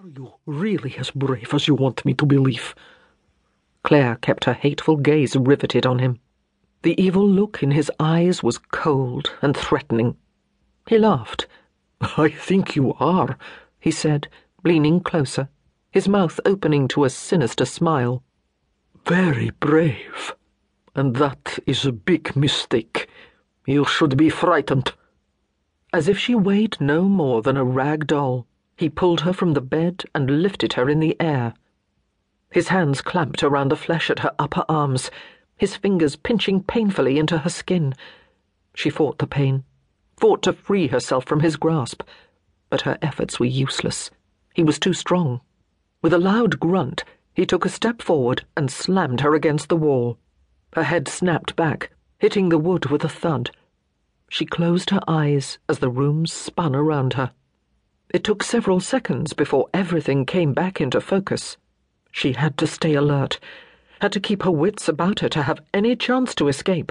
Are you really as brave as you want me to believe? Claire kept her hateful gaze riveted on him. The evil look in his eyes was cold and threatening. He laughed. I think you are, he said, leaning closer, his mouth opening to a sinister smile. Very brave. And that is a big mistake. You should be frightened. As if she weighed no more than a rag doll, he pulled her from the bed and lifted her in the air. His hands clamped around the flesh at her upper arms, his fingers pinching painfully into her skin. She fought the pain, fought to free herself from his grasp, but her efforts were useless. He was too strong. With a loud grunt, he took a step forward and slammed her against the wall. Her head snapped back, hitting the wood with a thud. She closed her eyes as the room spun around her. It took several seconds before everything came back into focus. She had to stay alert, had to keep her wits about her to have any chance to escape.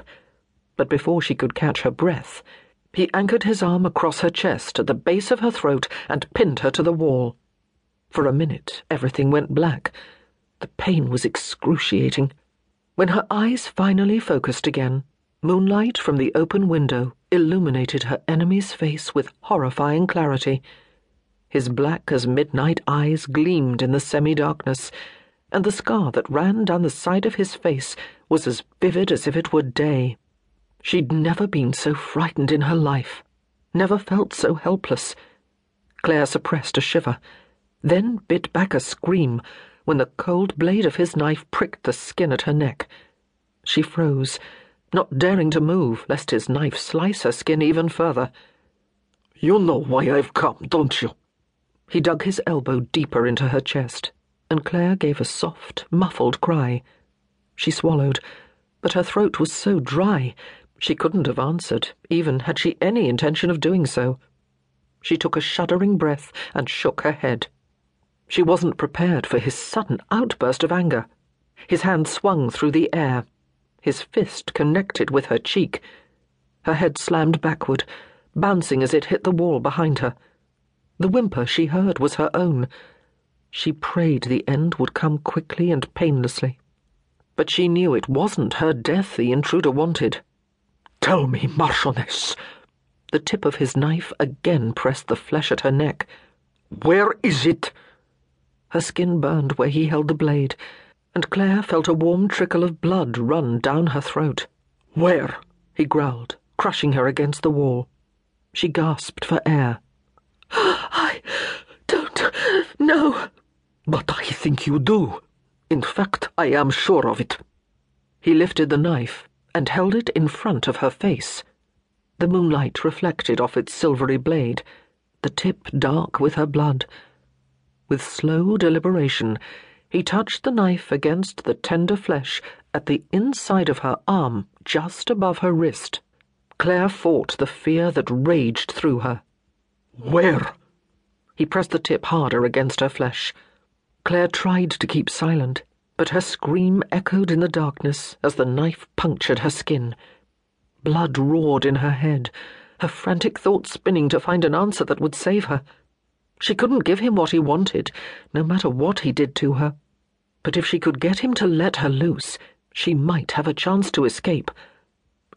But before she could catch her breath, he anchored his arm across her chest at the base of her throat and pinned her to the wall. For a minute, everything went black. The pain was excruciating. When her eyes finally focused again, moonlight from the open window illuminated her enemy's face with horrifying clarity. His black as midnight eyes gleamed in the semi darkness, and the scar that ran down the side of his face was as vivid as if it were day. She'd never been so frightened in her life, never felt so helpless. Claire suppressed a shiver, then bit back a scream when the cold blade of his knife pricked the skin at her neck. She froze, not daring to move lest his knife slice her skin even further. You know why I've come, don't you? He dug his elbow deeper into her chest, and Claire gave a soft, muffled cry. She swallowed, but her throat was so dry she couldn't have answered, even had she any intention of doing so. She took a shuddering breath and shook her head. She wasn't prepared for his sudden outburst of anger. His hand swung through the air. His fist connected with her cheek. Her head slammed backward, bouncing as it hit the wall behind her. The whimper she heard was her own. She prayed the end would come quickly and painlessly. But she knew it wasn't her death the intruder wanted. Tell me, Marchioness. The tip of his knife again pressed the flesh at her neck. Where is it? Her skin burned where he held the blade, and Claire felt a warm trickle of blood run down her throat. Where? he growled, crushing her against the wall. She gasped for air. I don't know. But I think you do. In fact, I am sure of it. He lifted the knife and held it in front of her face. The moonlight reflected off its silvery blade, the tip dark with her blood. With slow deliberation, he touched the knife against the tender flesh at the inside of her arm, just above her wrist. Claire fought the fear that raged through her. Where? He pressed the tip harder against her flesh. Claire tried to keep silent, but her scream echoed in the darkness as the knife punctured her skin. Blood roared in her head, her frantic thoughts spinning to find an answer that would save her. She couldn't give him what he wanted, no matter what he did to her. But if she could get him to let her loose, she might have a chance to escape.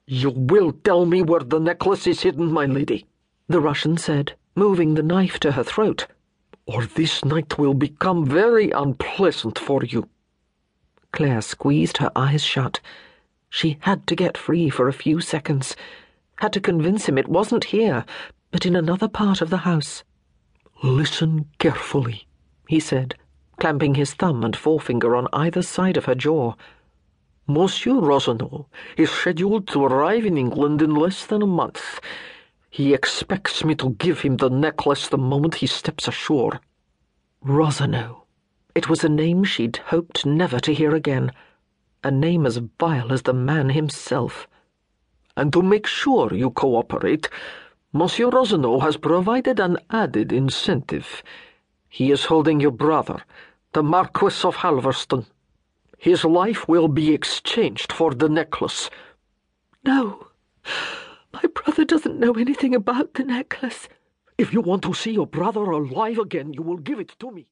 You will tell me where the necklace is hidden, my lady, the Russian said, moving the knife to her throat, or this night will become very unpleasant for you. Claire squeezed her eyes shut. She had to get free for a few seconds, had to convince him it wasn't here, but in another part of the house. Listen carefully, he said, clamping his thumb and forefinger on either side of her jaw. Monsieur Rosenau is scheduled to arrive in England in less than a month. He expects me to give him the necklace the moment he steps ashore. Rosenau. It was a name she'd hoped never to hear again. A name as vile as the man himself. And to make sure you cooperate, Monsieur Rosenau has provided an added incentive. He is holding your brother, the Marquis of Halverston. His life will be exchanged for the necklace. No, my brother doesn't know anything about the necklace. If you want to see your brother alive again, you will give it to me.